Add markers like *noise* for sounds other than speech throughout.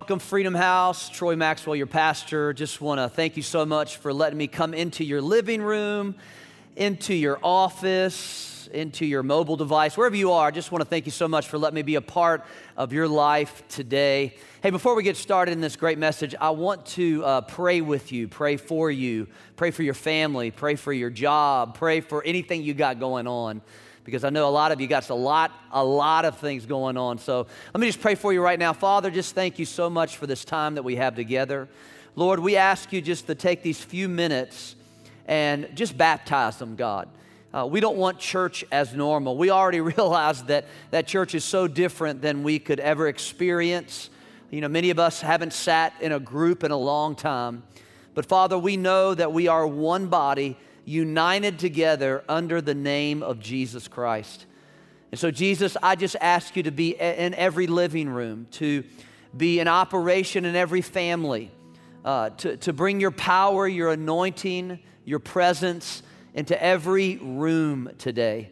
Welcome, Freedom House. Troy Maxwell, your pastor. Just want to thank you so much for letting me come into your living room, into your office, into your mobile device, wherever you are. I just want to thank you so much for letting me be a part of your life today. Hey, before we get started in this great message, I want to uh, pray with you, pray for you, pray for your family, pray for your job, pray for anything you got going on because I know a lot of you got a lot, a lot of things going on. So let me just pray for you right now. Father, just thank you so much for this time that we have together. Lord, we ask you just to take these few minutes and just baptize them, God. Uh, we don't want church as normal. We already *laughs* realize that that church is so different than we could ever experience. You know, many of us haven't sat in a group in a long time. But Father, we know that we are one body united together under the name of Jesus Christ. And so, Jesus, I just ask you to be in every living room, to be in operation in every family, uh, to, to bring your power, your anointing, your presence into every room today.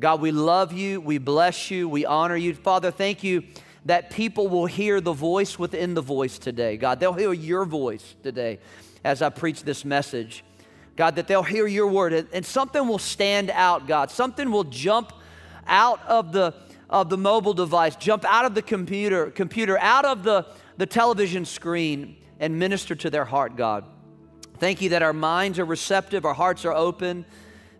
God, we love you, we bless you, we honor you. Father, thank you that people will hear the voice within the voice today. God, they'll hear your voice today as I preach this message. God, that they'll hear your word and, something will stand out, God. Something will jump out of the of the mobile device, jump out of the computer, computer, out of the, the television screen, and minister to their heart, God. Thank you that our minds are receptive, our hearts are open.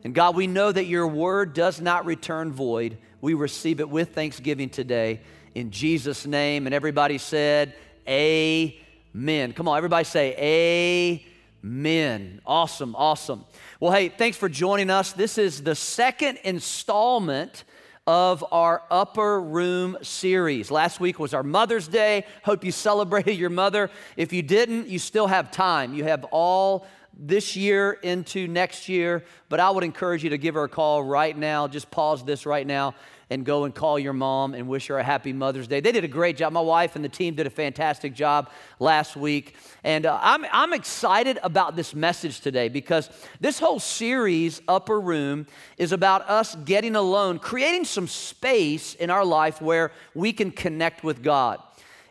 And God, we know that your word does not return void. We receive it with thanksgiving today in Jesus' name. And everybody said, Amen. Come on, everybody say, Amen. Men. Awesome, awesome. Well, hey, thanks for joining us. This is the second installment of our Upper Room series. Last week was our Mother's Day. Hope you *laughs* celebrated your mother. If you didn't, you still have time. You have all this year into next year, but I would encourage you to give her a call right now. Just pause this right now and go and call your mom and wish her a happy Mother's Day. They did a great job. My wife and the team did a fantastic job last week. And uh, I'm, I'm excited about this message today because this whole series, Upper Room, is about us getting alone, creating some space in our life where we can connect with God.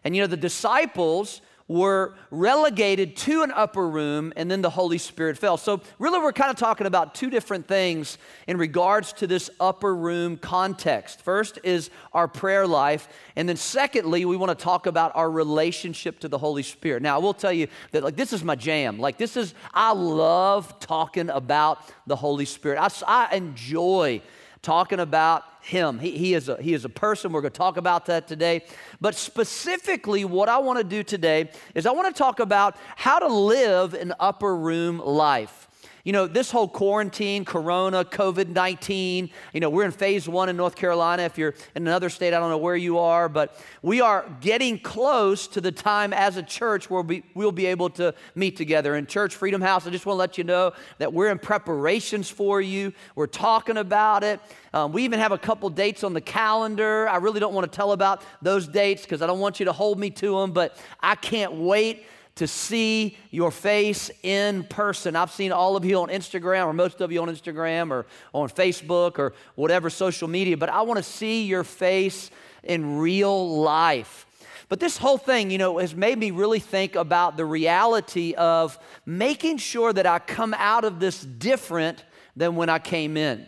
And you know, the disciples were relegated to an upper room and then the Holy Spirit fell. So, really, we're kind of talking about two different things in regards to this upper room context. First is our prayer life, and then secondly, we want to talk about our relationship to the Holy Spirit. Now, I will tell you that, like, this is my jam. Like, this is, I love talking about the Holy Spirit. I, I enjoy talking about him. He, he, is a, he is a person. We're going to talk about that today. But specifically, what I want to do today is I want to talk about how to live an upper room life. You know, this whole quarantine, corona, COVID 19, you know, we're in phase one in North Carolina. If you're in another state, I don't know where you are, but we are getting close to the time as a church where we, we'll be able to meet together. In Church Freedom House, I just want to let you know that we're in preparations for you. We're talking about it. Um, we even have a couple dates on the calendar. I really don't want to tell about those dates because I don't want you to hold me to them, but I can't wait to see your face in person. I've seen all of you on Instagram, or most of you on Instagram, or on Facebook, or whatever social media, but I want to see your face in real life. But this whole thing, you know, has made me really think about the reality of making sure that I come out of this different than when I came in.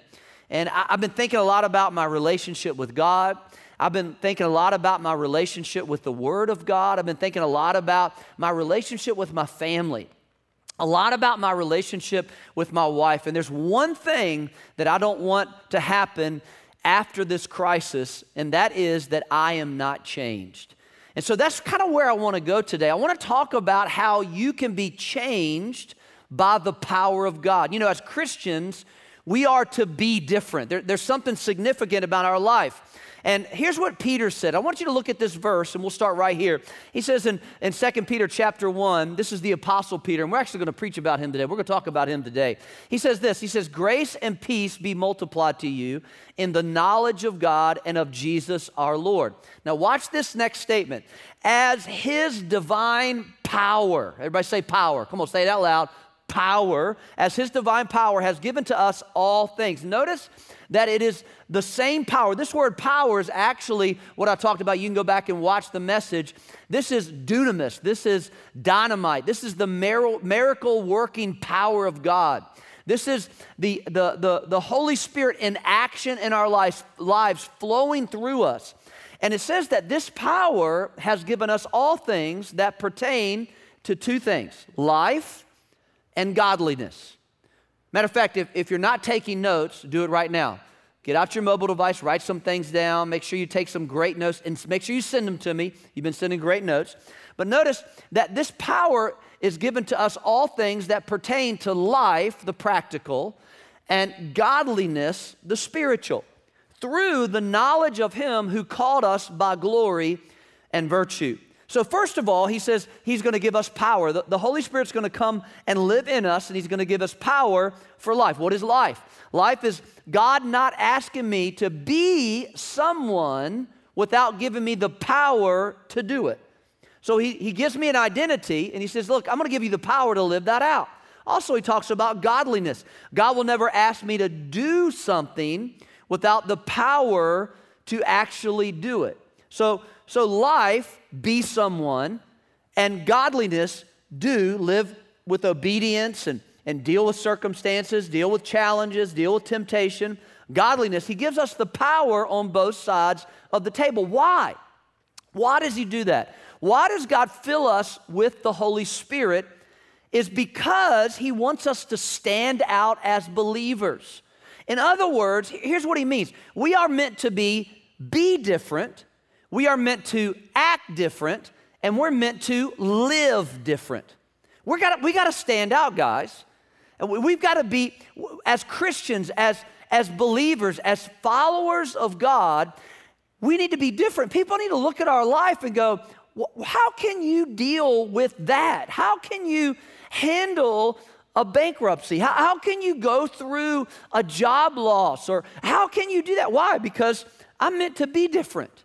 And I, have been thinking a lot about my relationship with God. I've been thinking a lot about my relationship with the Word of God. I've been thinking a lot about my relationship with my family, a lot about my relationship with my wife. And there's one thing that I don't want to happen after this crisis, and that is that I am not changed. And so that's kind of where I want to go today. I want to talk about how you can be changed by the power of God. You know, as Christians, we are to be different. There, there's something significant about our life. And here's what Peter said. I want you to look at this verse, and we'll start right here. He says in, in 2 Peter chapter 1, this is the Apostle Peter, and we're actually going to preach about him today. We're going to talk about him today. He says this He says, Grace and peace be multiplied to you in the knowledge of God and of Jesus our Lord. Now, watch this next statement. As his divine power, everybody say power. Come on, say it out loud. Power, as his divine power has given to us all things. Notice that it is the same power. This word power is actually what I talked about. You can go back and watch the message. This is dunamis, this is dynamite, this is the miracle working power of God. This is the, the, the, the Holy Spirit in action in our lives, lives flowing through us. And it says that this power has given us all things that pertain to two things life and godliness. Matter of fact, if, if you're not taking notes, do it right now. Get out your mobile device, write some things down, make sure you take some great notes, and make sure you send them to me. You've been sending great notes. But notice that this power is given to us all things that pertain to life, the practical, and godliness, the spiritual, through the knowledge of Him who called us by glory and virtue. So, first of all, he says he's going to give us power. The, the Holy Spirit's going to come and live in us, and he's going to give us power for life. What is life? Life is God not asking me to be someone without giving me the power to do it. So, he, he gives me an identity, and he says, Look, I'm going to give you the power to live that out. Also, he talks about godliness. God will never ask me to do something without the power to actually do it. So, so life, be someone, and godliness, do live with obedience and, and deal with circumstances, deal with challenges, deal with temptation. Godliness, he gives us the power on both sides of the table. Why? Why does he do that? Why does God fill us with the Holy Spirit? Is because he wants us to stand out as believers. In other words, here's what he means we are meant to be be different we are meant to act different and we're meant to live different. We're got we got to stand out, guys. And we've got to be, as Christians, as, as believers, as followers of God, we need to be different. People need to look at our life and go, how can you deal with that? How can you handle a bankruptcy? How, how can you go through a job loss? Or how can you do that? Why? Because I'm meant to be different.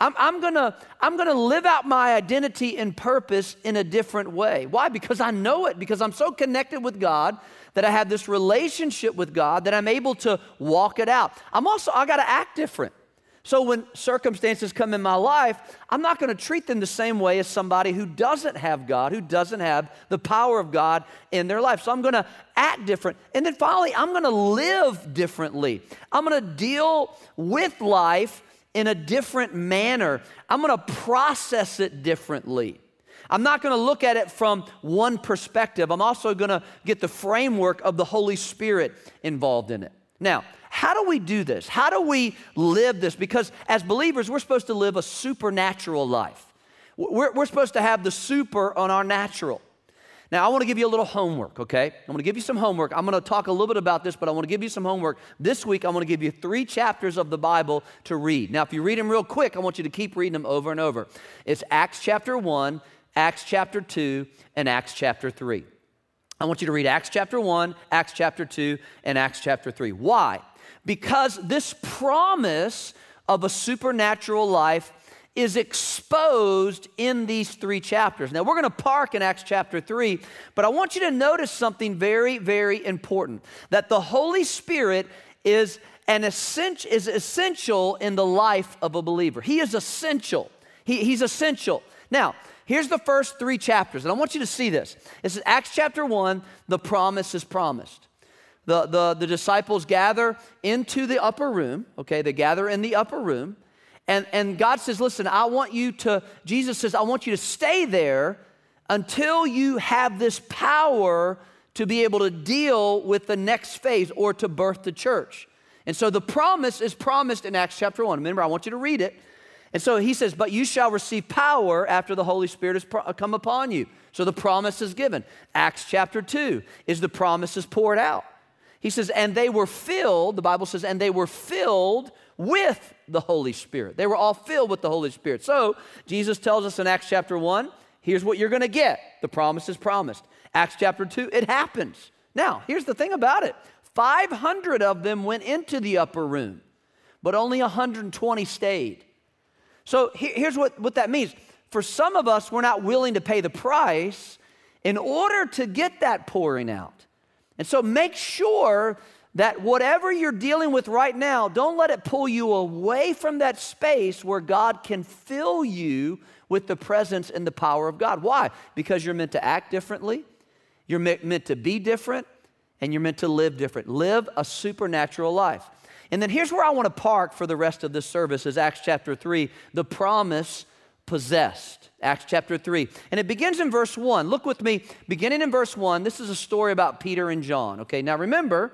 I'm, I'm, gonna, I'm gonna live out my identity and purpose in a different way. Why? Because I know it, because I'm so connected with God that I have this relationship with God that I'm able to walk it out. I'm also, I gotta act different. So when circumstances come in my life, I'm not gonna treat them the same way as somebody who doesn't have God, who doesn't have the power of God in their life. So I'm gonna act different. And then finally, I'm gonna live differently. I'm gonna deal with life in a different manner. I'm going to process it differently. I'm not going to look at it from one perspective. I'm also going to get the framework of the Holy Spirit involved in it. Now, how do we do this? How do we live this? Because as believers, we're supposed to live a supernatural life. We're, we're supposed to have the super on our natural. Now, I want to give you a little homework, okay? I'm going to give you some homework. I'm going to talk a little bit about this, but I want to give you some homework. This week, I'm going to give you three chapters of the Bible to read. Now, if you read them real quick, I want you to keep reading them over and over. It's Acts chapter 1, Acts chapter 2, and Acts chapter 3. I want you to read Acts chapter 1, Acts chapter 2, and Acts chapter 3. Why? Because this promise of a supernatural life is exposed in these three chapters. Now, we're going to park in Acts chapter 3, but I want you to notice something very, very important that the Holy Spirit is an essential, is essential in the life of a believer. He is essential. He, he's essential. Now, here's the first three chapters, and I want you to see this. This is Acts chapter 1, the promise is promised. The, the, the disciples gather into the upper room, okay? They gather in the upper room. And, and God says, Listen, I want you to, Jesus says, I want you to stay there until you have this power to be able to deal with the next phase or to birth the church. And so the promise is promised in Acts chapter 1. Remember, I want you to read it. And so he says, But you shall receive power after the Holy Spirit has pro- come upon you. So the promise is given. Acts chapter 2 is the promise is poured out. He says, And they were filled, the Bible says, and they were filled with the Holy Spirit. They were all filled with the Holy Spirit. So Jesus tells us in Acts chapter 1 here's what you're going to get. The promise is promised. Acts chapter 2, it happens. Now, here's the thing about it 500 of them went into the upper room, but only 120 stayed. So here's what, what that means. For some of us, we're not willing to pay the price in order to get that pouring out. And so make sure that whatever you're dealing with right now, don't let it pull you away from that space where God can fill you with the presence and the power of God. Why? Because you're meant to act differently, you're meant to be different, and you're meant to live different. Live a supernatural life. And then here's where I want to park for the rest of this service is Acts chapter 3, the promise possessed. Acts chapter 3. And it begins in verse 1. Look with me, beginning in verse 1. This is a story about Peter and John. Okay, now remember,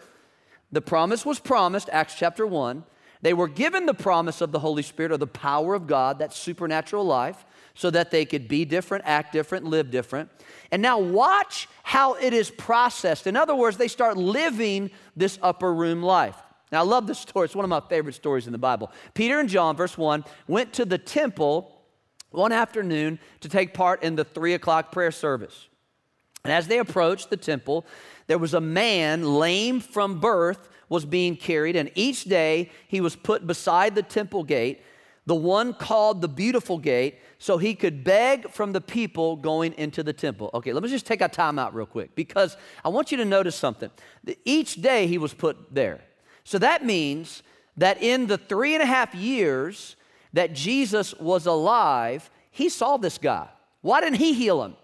the promise was promised, Acts chapter 1. They were given the promise of the Holy Spirit or the power of God, that supernatural life, so that they could be different, act different, live different. And now watch how it is processed. In other words, they start living this upper room life. Now, I love this story. It's one of my favorite stories in the Bible. Peter and John, verse 1, went to the temple one afternoon to take part in the three o'clock prayer service. And as they approached the temple, there was a man lame from birth was being carried, and each day he was put beside the temple gate, the one called the beautiful gate, so he could beg from the people going into the temple. Okay, let me just take a time out real quick because I want you to notice something. Each day he was put there. So that means that in the three and a half years that Jesus was alive, he saw this guy. Why didn't he heal him?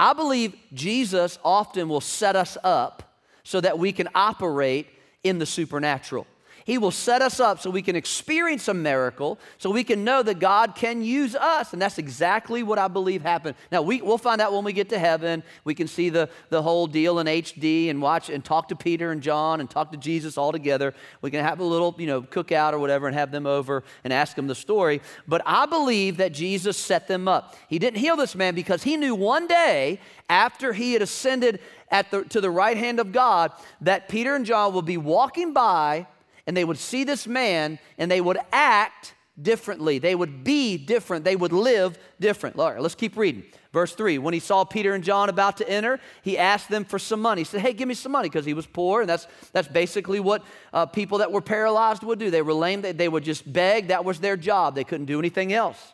I believe Jesus often will set us up so that we can operate in the supernatural. He will set us up so we can experience a miracle, so we can know that God can use us. And that's exactly what I believe happened. Now, we, we'll find out when we get to heaven. We can see the, the whole deal in HD and watch and talk to Peter and John and talk to Jesus all together. We can have a little, you know, cookout or whatever and have them over and ask them the story. But I believe that Jesus set them up. He didn't heal this man because he knew one day after he had ascended at the, to the right hand of God that Peter and John will be walking by and they would see this man and they would act differently. They would be different. They would live different. All right, let's keep reading. Verse 3 When he saw Peter and John about to enter, he asked them for some money. He said, Hey, give me some money because he was poor. And that's, that's basically what uh, people that were paralyzed would do. They were lame, they, they would just beg. That was their job. They couldn't do anything else.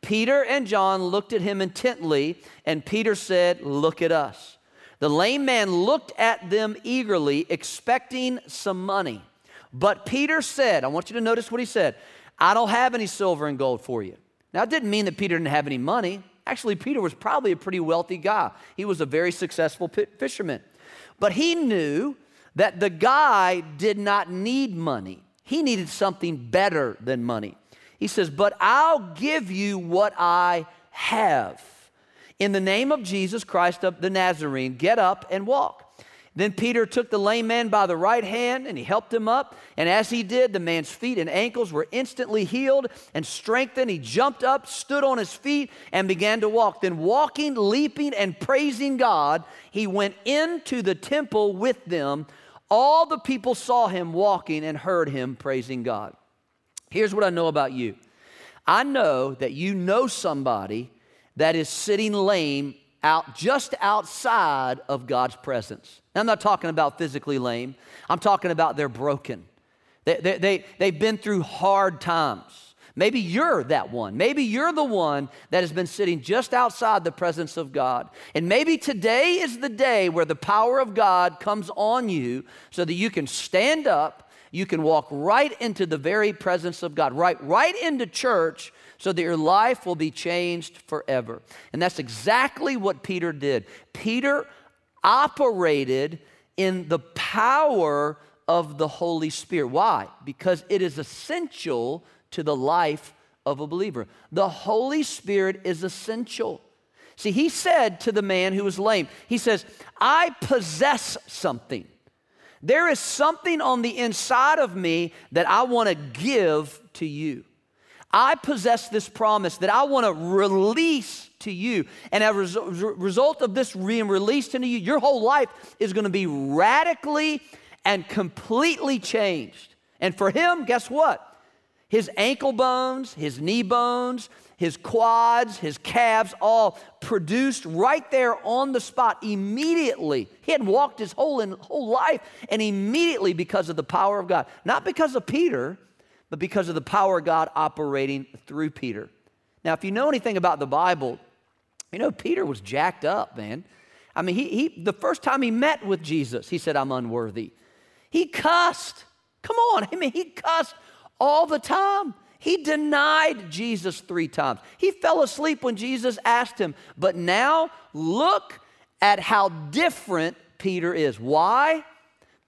Peter and John looked at him intently, and Peter said, Look at us. The lame man looked at them eagerly, expecting some money. But Peter said, I want you to notice what he said I don't have any silver and gold for you. Now, it didn't mean that Peter didn't have any money. Actually, Peter was probably a pretty wealthy guy. He was a very successful fisherman. But he knew that the guy did not need money, he needed something better than money. He says, But I'll give you what I have. In the name of Jesus Christ of the Nazarene, get up and walk. Then Peter took the lame man by the right hand and he helped him up. And as he did, the man's feet and ankles were instantly healed and strengthened. He jumped up, stood on his feet, and began to walk. Then, walking, leaping, and praising God, he went into the temple with them. All the people saw him walking and heard him praising God. Here's what I know about you I know that you know somebody that is sitting lame out just outside of God's presence. Now, I'm not talking about physically lame, I'm talking about they're broken. They, they, they, they've been through hard times. Maybe you're that one. Maybe you're the one that has been sitting just outside the presence of God. And maybe today is the day where the power of God comes on you so that you can stand up, you can walk right into the very presence of God, right, right into church so that your life will be changed forever. And that's exactly what Peter did. Peter operated in the power of the Holy Spirit. Why? Because it is essential to the life of a believer. The Holy Spirit is essential. See, he said to the man who was lame, He says, I possess something. There is something on the inside of me that I want to give to you. I possess this promise that I want to release to you. And as a result of this being released into you, your whole life is going to be radically and completely changed. And for him, guess what? His ankle bones, his knee bones, his quads, his calves, all produced right there on the spot immediately. He had walked his whole, whole life, and immediately because of the power of God, not because of Peter, but because of the power of God operating through Peter. Now, if you know anything about the Bible, you know Peter was jacked up, man. I mean, he, he the first time he met with Jesus, he said, I'm unworthy. He cussed. Come on. *laughs* I mean, he cussed all the time. He denied Jesus three times. He fell asleep when Jesus asked him. But now, look at how different Peter is. Why?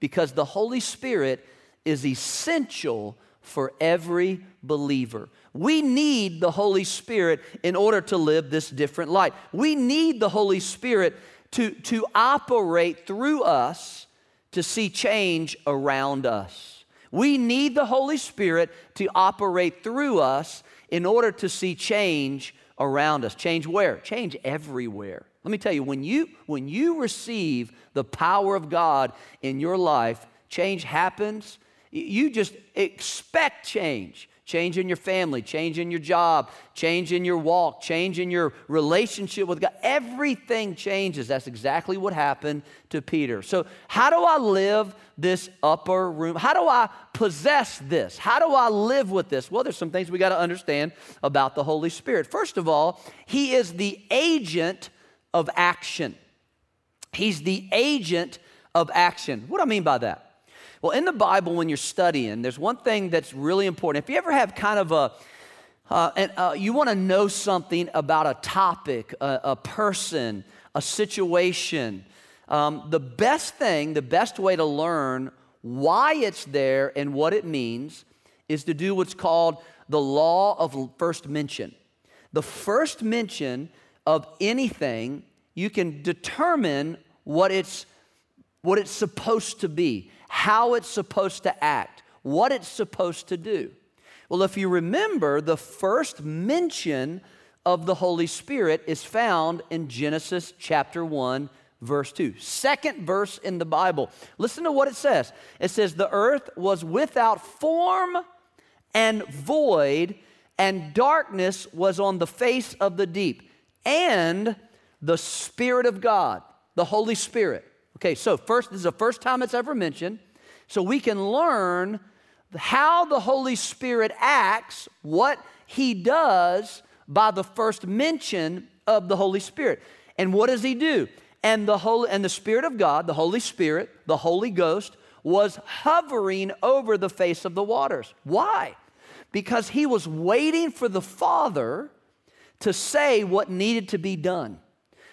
Because the Holy Spirit is essential for every believer. We need the Holy Spirit in order to live this different life. We need the Holy Spirit to, to operate through us to see change around us. We need the Holy Spirit to operate through us in order to see change around us. Change where? Change everywhere. Let me tell you, when you, when you receive the power of God in your life, change happens. You just expect change change in your family, change in your job, change in your walk, change in your relationship with God. Everything changes. That's exactly what happened to Peter. So, how do I live this upper room? How do I possess this? How do I live with this? Well, there's some things we got to understand about the Holy Spirit. First of all, He is the agent of action. He's the agent of action. What do I mean by that? Well, in the Bible, when you're studying, there's one thing that's really important. If you ever have kind of a, uh, and uh, you want to know something about a topic, a, a person, a situation, um, the best thing, the best way to learn why it's there and what it means is to do what's called the law of first mention. The first mention of anything, you can determine what it's what it's supposed to be how it's supposed to act, what it's supposed to do. Well, if you remember, the first mention of the Holy Spirit is found in Genesis chapter 1, verse 2. Second verse in the Bible. Listen to what it says it says, The earth was without form and void, and darkness was on the face of the deep, and the Spirit of God, the Holy Spirit, Okay, so first, this is the first time it's ever mentioned. So we can learn how the Holy Spirit acts, what he does by the first mention of the Holy Spirit. And what does he do? And the Holy and the Spirit of God, the Holy Spirit, the Holy Ghost was hovering over the face of the waters. Why? Because he was waiting for the Father to say what needed to be done.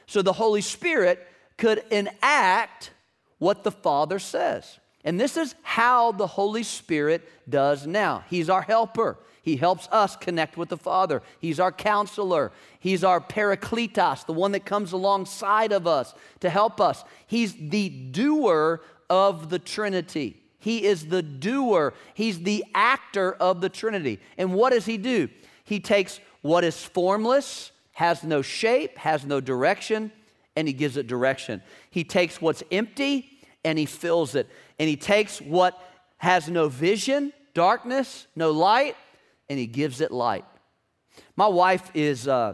So the Holy Spirit could enact what the Father says. And this is how the Holy Spirit does now. He's our helper. He helps us connect with the Father. He's our counselor. He's our parakletos, the one that comes alongside of us to help us. He's the doer of the Trinity. He is the doer. He's the actor of the Trinity. And what does he do? He takes what is formless, has no shape, has no direction, and he gives it direction. He takes what's empty and he fills it. And he takes what has no vision, darkness, no light, and he gives it light. My wife is uh,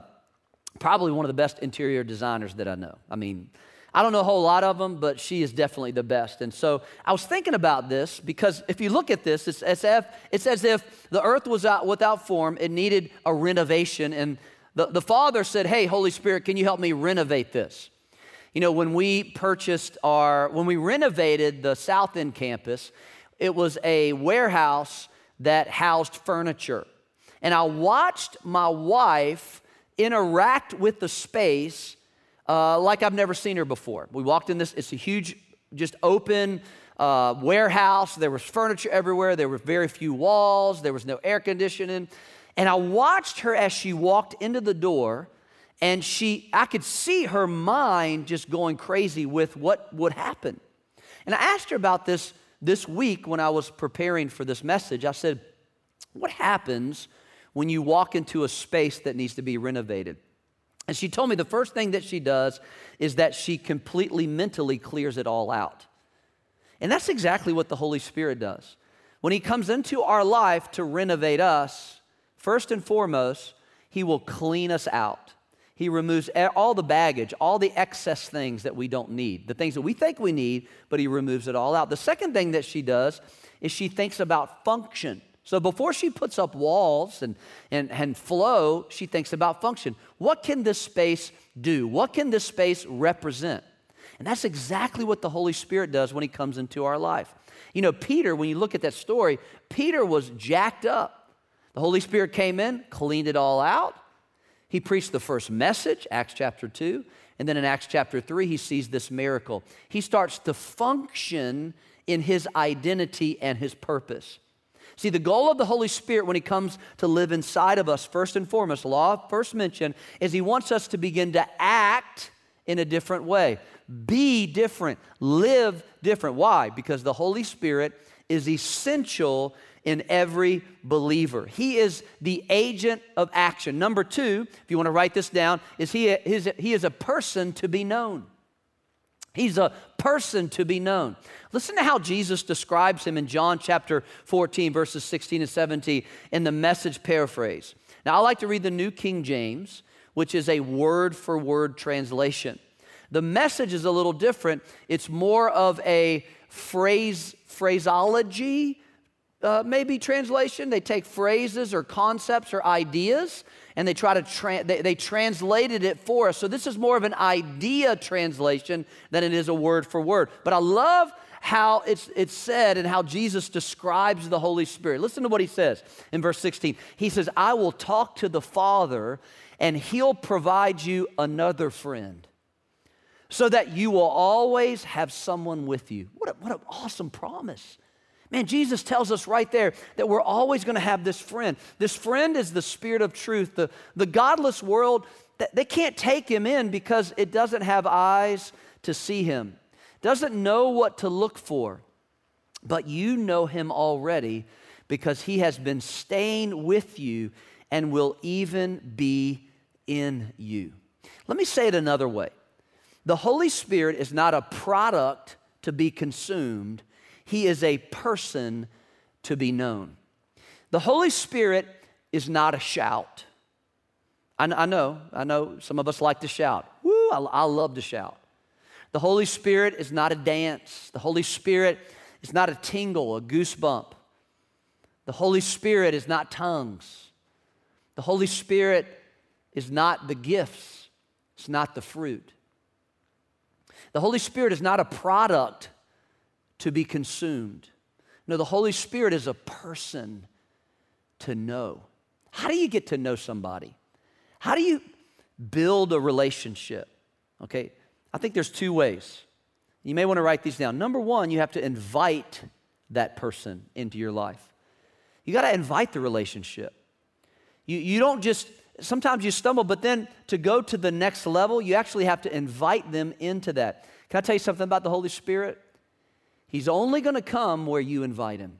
probably one of the best interior designers that I know. I mean, I don't know a whole lot of them, but she is definitely the best. And so I was thinking about this because if you look at this, it's as if, it's as if the earth was out without form, it needed a renovation. And the, the Father said, Hey, Holy Spirit, can you help me renovate this? You know, when we purchased our, when we renovated the South End campus, it was a warehouse that housed furniture. And I watched my wife interact with the space uh, like I've never seen her before. We walked in this, it's a huge, just open uh, warehouse. There was furniture everywhere. There were very few walls. There was no air conditioning. And I watched her as she walked into the door and she i could see her mind just going crazy with what would happen. And i asked her about this this week when i was preparing for this message. I said what happens when you walk into a space that needs to be renovated? And she told me the first thing that she does is that she completely mentally clears it all out. And that's exactly what the holy spirit does. When He comes into our life to renovate us, first and foremost, He will clean us out. He removes all the baggage, all the excess things that we don't need, the things that we think we need, but He removes it all out. The second thing that she does is she thinks about function. So before she puts up walls and, and, and flow, she thinks about function. What can this space do? What can this space represent? And that's exactly what the Holy Spirit does when He comes into our life. You know, Peter, when you look at that story, Peter was jacked up. The Holy Spirit came in, cleaned it all out. He preached the first message, Acts chapter 2. And then in Acts chapter 3, he sees this miracle. He starts to function in his identity and his purpose. See, the goal of the Holy Spirit when He comes to live inside of us, first and foremost, law first mentioned, is He wants us to begin to act in a different way, be different, live different. Why? Because the Holy Spirit is essential in every believer. He is the agent of action. Number two, if you want to write this down, is he, he is a person to be known. He's a person to be known. Listen to how Jesus describes him in John chapter 14, verses 16 and 17 in the message paraphrase. Now, I like to read the New King James, which is a word for word translation. The message is a little different. It's more of a phrase, phraseology, uh, maybe translation. They take phrases or concepts or ideas and they try to tra- they, they translated it for us. So this is more of an idea translation than it is a word for word. But I love how it's, it's said and how Jesus describes the Holy Spirit. Listen to what he says in verse 16. He says, I will talk to the Father, and he'll provide you another friend so that you will always have someone with you. What, a, what an awesome promise. Man, Jesus tells us right there that we're always going to have this friend. This friend is the Spirit of truth. The, the godless world, they can't take him in because it doesn't have eyes to see him, doesn't know what to look for. But you know him already because he has been staying with you and will even be in you. Let me say it another way the Holy Spirit is not a product to be consumed he is a person to be known. The Holy Spirit is not a shout. I, I know, I know some of us like to shout. Woo, I, I love to shout. The Holy Spirit is not a dance. The Holy Spirit is not a tingle, a goosebump. The Holy Spirit is not tongues. The Holy Spirit is not the gifts, it's not the fruit. The Holy Spirit is not a product to be consumed. No, the Holy Spirit is a person to know. How do you get to know somebody? How do you build a relationship? Okay, I think there's two ways. You may want to write these down. Number one, you have to invite that person into your life. You got to invite the relationship. You, you don't just, sometimes you stumble, but then to go to the next level, you actually have to invite them into that. Can I tell you something about the Holy Spirit? He's only going to come where you invite him.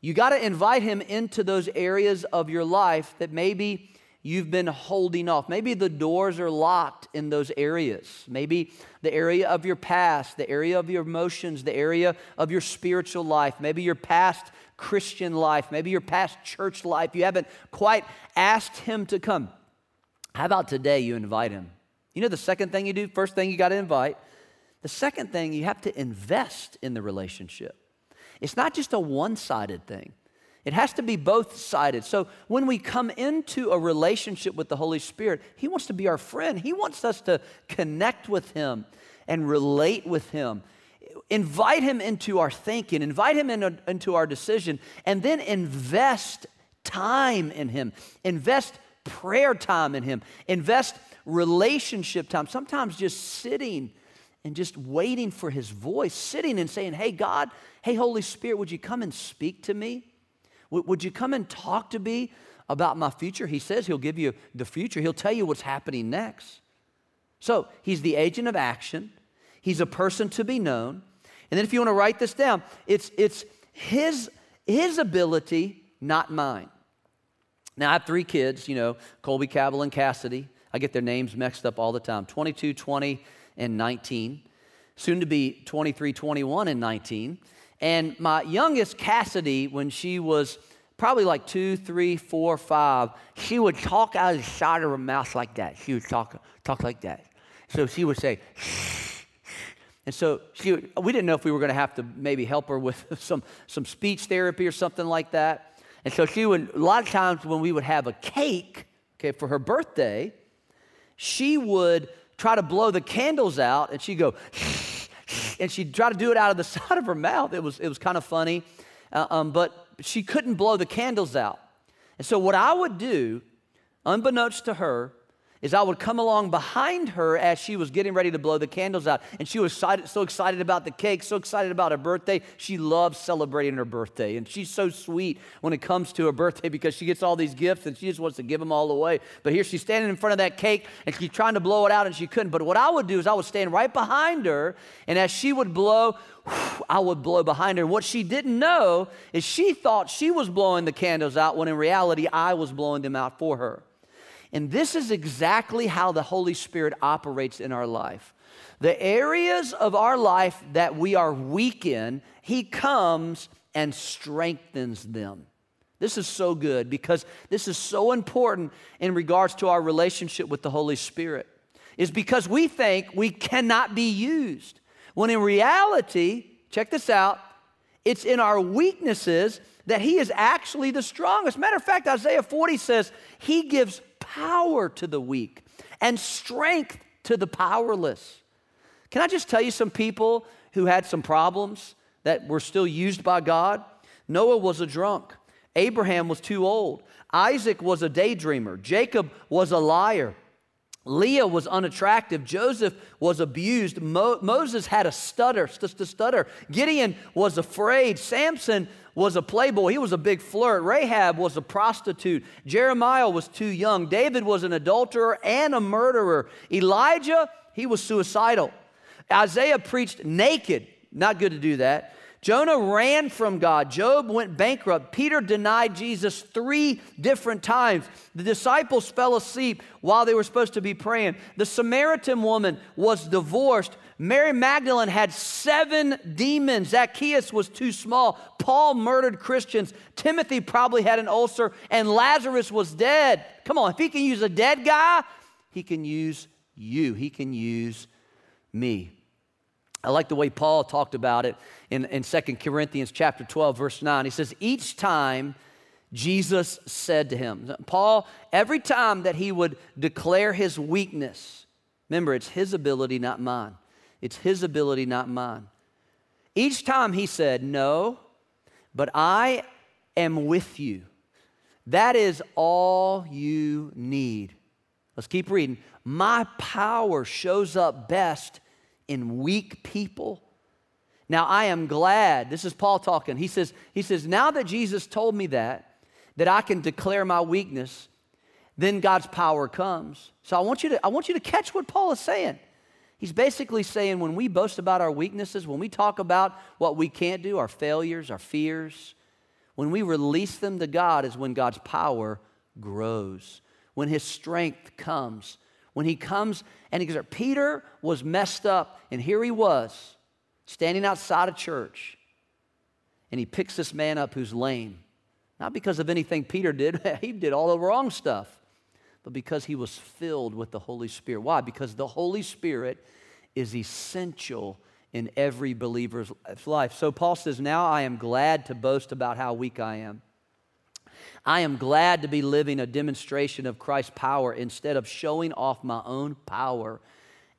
You got to invite him into those areas of your life that maybe you've been holding off. Maybe the doors are locked in those areas. Maybe the area of your past, the area of your emotions, the area of your spiritual life, maybe your past Christian life, maybe your past church life. You haven't quite asked him to come. How about today you invite him? You know the second thing you do? First thing you got to invite the second thing, you have to invest in the relationship. It's not just a one sided thing, it has to be both sided. So when we come into a relationship with the Holy Spirit, He wants to be our friend, He wants us to connect with Him and relate with Him. Invite him into our thinking, invite him in, into our decision, and then invest time in him. Invest prayer time in him. Invest relationship time. Sometimes just sitting and just waiting for his voice, sitting and saying, Hey, God, hey, Holy Spirit, would you come and speak to me? Would you come and talk to me about my future? He says he'll give you the future, he'll tell you what's happening next. So he's the agent of action, he's a person to be known. And then if you want to write this down, it's, it's his, his ability, not mine. Now, I have three kids, you know, Colby, Cabell, and Cassidy. I get their names mixed up all the time 22, 20, and 19, soon to be 23, 21, and 19. And my youngest, Cassidy, when she was probably like two, three, four, five, she would talk out of the side of her mouth like that. She would talk, talk like that. So she would say, and so she, we didn't know if we were going to have to maybe help her with *laughs* some, some speech therapy or something like that. And so she would, a lot of times when we would have a cake, okay, for her birthday, she would try to blow the candles out and she'd go, *laughs* and she'd try to do it out of the *laughs* side of her mouth. It was, it was kind of funny, uh, um, but she couldn't blow the candles out. And so what I would do, unbeknownst to her, is I would come along behind her as she was getting ready to blow the candles out. And she was so excited about the cake, so excited about her birthday. She loves celebrating her birthday. And she's so sweet when it comes to her birthday because she gets all these gifts and she just wants to give them all away. But here she's standing in front of that cake and she's trying to blow it out and she couldn't. But what I would do is I would stand right behind her, and as she would blow, I would blow behind her. And what she didn't know is she thought she was blowing the candles out when in reality I was blowing them out for her. And this is exactly how the Holy Spirit operates in our life. The areas of our life that we are weak in, He comes and strengthens them. This is so good because this is so important in regards to our relationship with the Holy Spirit. Is because we think we cannot be used. When in reality, check this out, it's in our weaknesses that He is actually the strongest. Matter of fact, Isaiah 40 says, He gives power to the weak and strength to the powerless. Can I just tell you some people who had some problems that were still used by God? Noah was a drunk. Abraham was too old. Isaac was a daydreamer. Jacob was a liar. Leah was unattractive. Joseph was abused. Mo- Moses had a stutter, just a stutter. Gideon was afraid. Samson was a playboy. He was a big flirt. Rahab was a prostitute. Jeremiah was too young. David was an adulterer and a murderer. Elijah, he was suicidal. Isaiah preached naked. Not good to do that. Jonah ran from God. Job went bankrupt. Peter denied Jesus three different times. The disciples fell asleep while they were supposed to be praying. The Samaritan woman was divorced. Mary Magdalene had seven demons. Zacchaeus was too small. Paul murdered Christians. Timothy probably had an ulcer, and Lazarus was dead. Come on, if he can use a dead guy, he can use you. He can use me. I like the way Paul talked about it in, in 2 Corinthians chapter 12, verse 9. He says, Each time Jesus said to him, Paul, every time that he would declare his weakness, remember, it's his ability, not mine. It's his ability, not mine. Each time he said, No, but I am with you. That is all you need. Let's keep reading. My power shows up best in weak people. Now I am glad, this is Paul talking. He says, he says, now that Jesus told me that, that I can declare my weakness, then God's power comes. So I want you to, I want you to catch what Paul is saying. He's basically saying when we boast about our weaknesses, when we talk about what we can't do, our failures, our fears, when we release them to God is when God's power grows, when His strength comes, when he comes and he goes, Peter was messed up, and here he was standing outside of church. And he picks this man up who's lame. Not because of anything Peter did, *laughs* he did all the wrong stuff, but because he was filled with the Holy Spirit. Why? Because the Holy Spirit is essential in every believer's life. So Paul says, Now I am glad to boast about how weak I am. I am glad to be living a demonstration of Christ's power instead of showing off my own power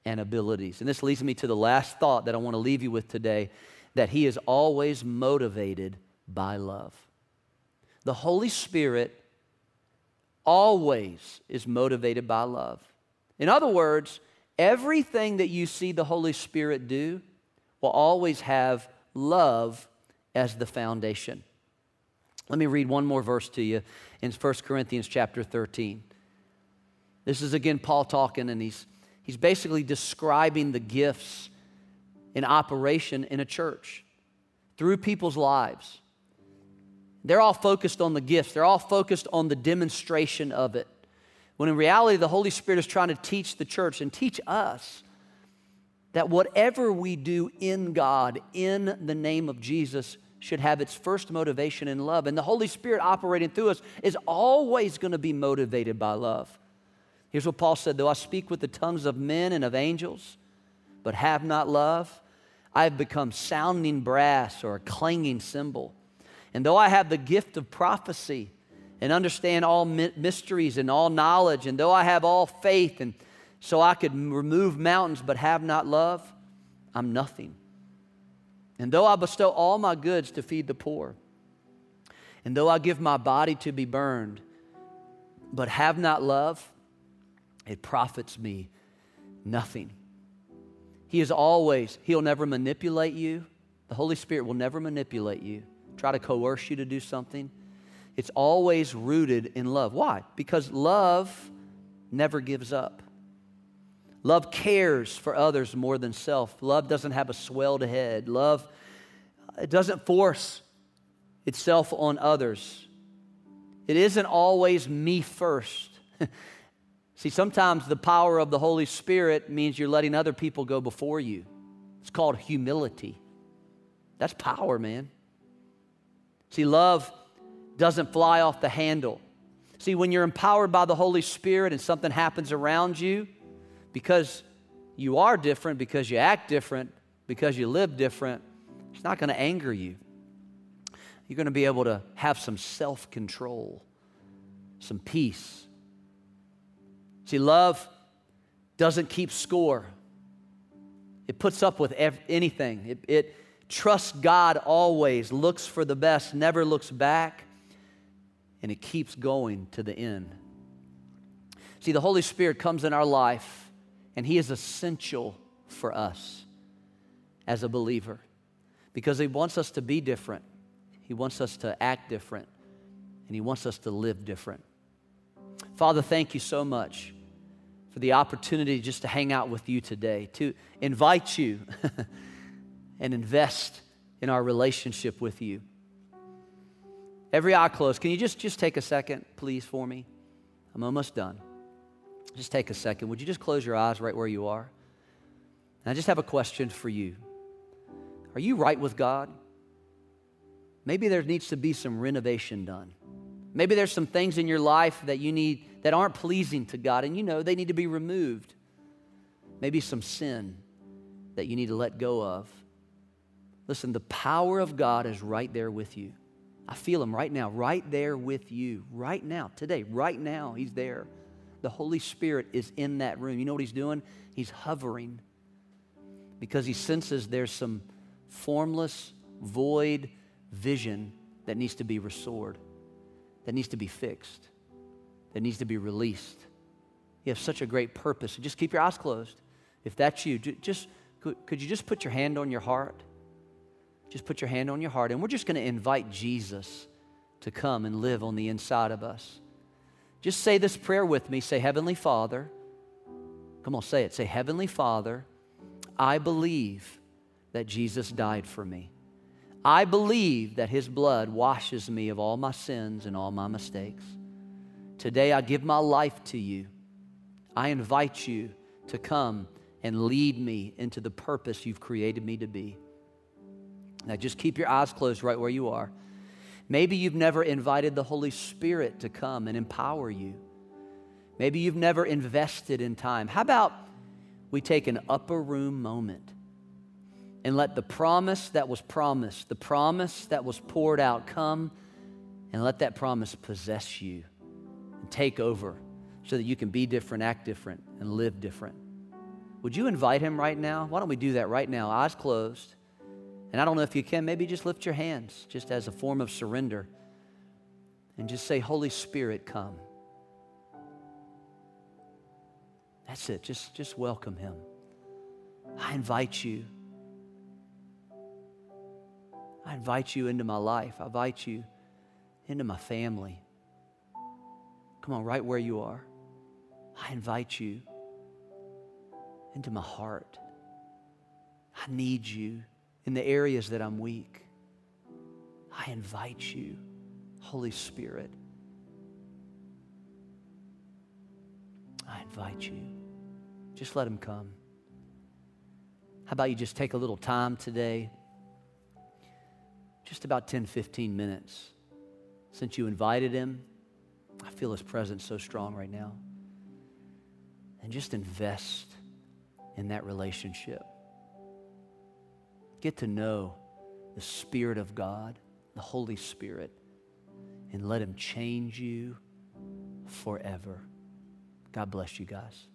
and abilities. And this leads me to the last thought that I want to leave you with today that He is always motivated by love. The Holy Spirit always is motivated by love. In other words, everything that you see the Holy Spirit do will always have love as the foundation. Let me read one more verse to you in 1 Corinthians chapter 13. This is again Paul talking, and he's, he's basically describing the gifts in operation in a church through people's lives. They're all focused on the gifts, they're all focused on the demonstration of it. When in reality, the Holy Spirit is trying to teach the church and teach us that whatever we do in God, in the name of Jesus, should have its first motivation in love. And the Holy Spirit operating through us is always going to be motivated by love. Here's what Paul said Though I speak with the tongues of men and of angels, but have not love, I have become sounding brass or a clanging cymbal. And though I have the gift of prophecy and understand all mysteries and all knowledge, and though I have all faith, and so I could remove mountains but have not love, I'm nothing. And though I bestow all my goods to feed the poor, and though I give my body to be burned, but have not love, it profits me nothing. He is always, He'll never manipulate you. The Holy Spirit will never manipulate you, try to coerce you to do something. It's always rooted in love. Why? Because love never gives up. Love cares for others more than self. Love doesn't have a swelled head. Love it doesn't force itself on others. It isn't always me first. *laughs* See, sometimes the power of the Holy Spirit means you're letting other people go before you. It's called humility. That's power, man. See, love doesn't fly off the handle. See, when you're empowered by the Holy Spirit and something happens around you, because you are different, because you act different, because you live different, it's not going to anger you. You're going to be able to have some self control, some peace. See, love doesn't keep score, it puts up with anything. It, it trusts God always, looks for the best, never looks back, and it keeps going to the end. See, the Holy Spirit comes in our life, and He is essential for us as a believer because He wants us to be different, He wants us to act different, and He wants us to live different. Father, thank you so much for the opportunity just to hang out with you today, to invite you *laughs* and invest in our relationship with you. Every eye closed. Can you just, just take a second, please, for me? I'm almost done. Just take a second. Would you just close your eyes right where you are? And I just have a question for you. Are you right with God? Maybe there needs to be some renovation done. Maybe there's some things in your life that you need that aren't pleasing to God, and you know they need to be removed. Maybe some sin that you need to let go of. Listen, the power of God is right there with you. I feel Him right now, right there with you, right now, today, right now. He's there. The Holy Spirit is in that room. You know what He's doing? He's hovering because He senses there's some formless, void vision that needs to be restored, that needs to be fixed that needs to be released. You have such a great purpose. Just keep your eyes closed. If that's you, just could, could you just put your hand on your heart? Just put your hand on your heart, and we're just going to invite Jesus to come and live on the inside of us. Just say this prayer with me. Say, Heavenly Father, come on, say it. Say, Heavenly Father, I believe that Jesus died for me. I believe that His blood washes me of all my sins and all my mistakes. Today, I give my life to you. I invite you to come and lead me into the purpose you've created me to be. Now, just keep your eyes closed right where you are. Maybe you've never invited the Holy Spirit to come and empower you. Maybe you've never invested in time. How about we take an upper room moment and let the promise that was promised, the promise that was poured out, come and let that promise possess you and take over so that you can be different, act different, and live different. Would you invite him right now? Why don't we do that right now? Eyes closed. And I don't know if you can, maybe just lift your hands just as a form of surrender and just say, Holy Spirit, come. That's it. Just, just welcome him. I invite you. I invite you into my life. I invite you into my family. Come on, right where you are. I invite you into my heart. I need you in the areas that I'm weak. I invite you, Holy Spirit. I invite you. Just let him come. How about you just take a little time today? Just about 10, 15 minutes since you invited him. I feel his presence so strong right now. And just invest in that relationship. Get to know the Spirit of God, the Holy Spirit, and let Him change you forever. God bless you guys.